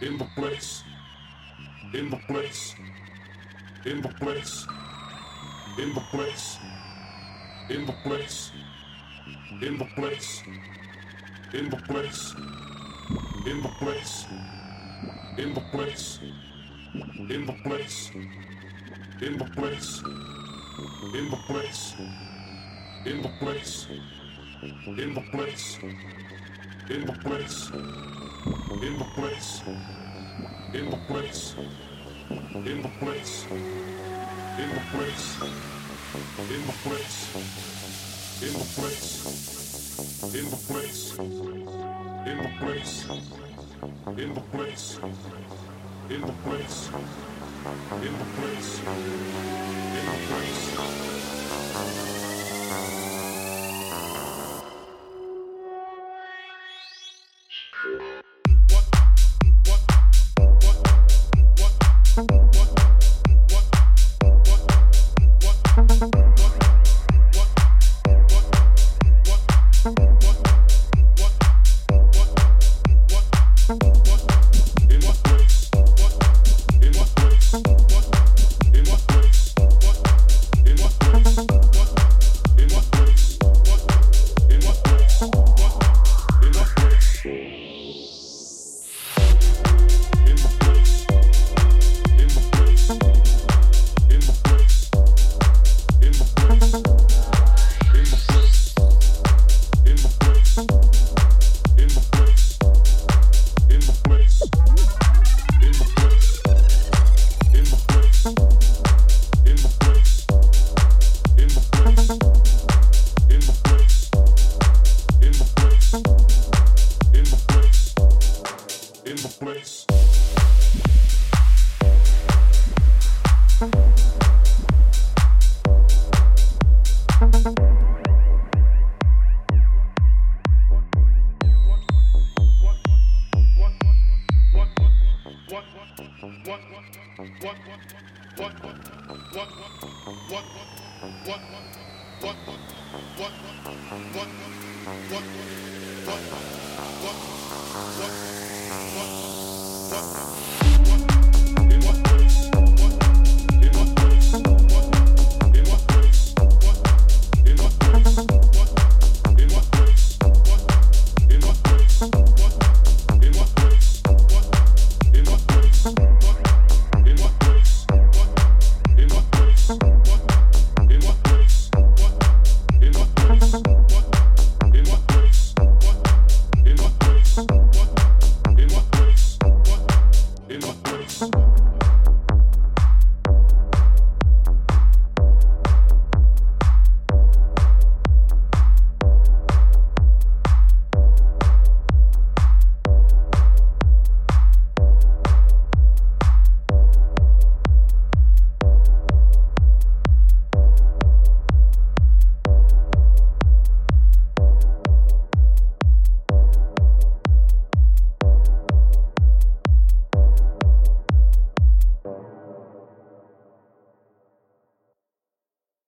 in the place, in the place, in the place, in the place, in the place, in the place, in the place, in the place, in the place, in the place, in the place, in the place, in the place, in the place, in the place in the place, in the place, in the place, in the place, in the place, in the place, in the place, in the place, in the place, in the place, in the place, in the place. what what what what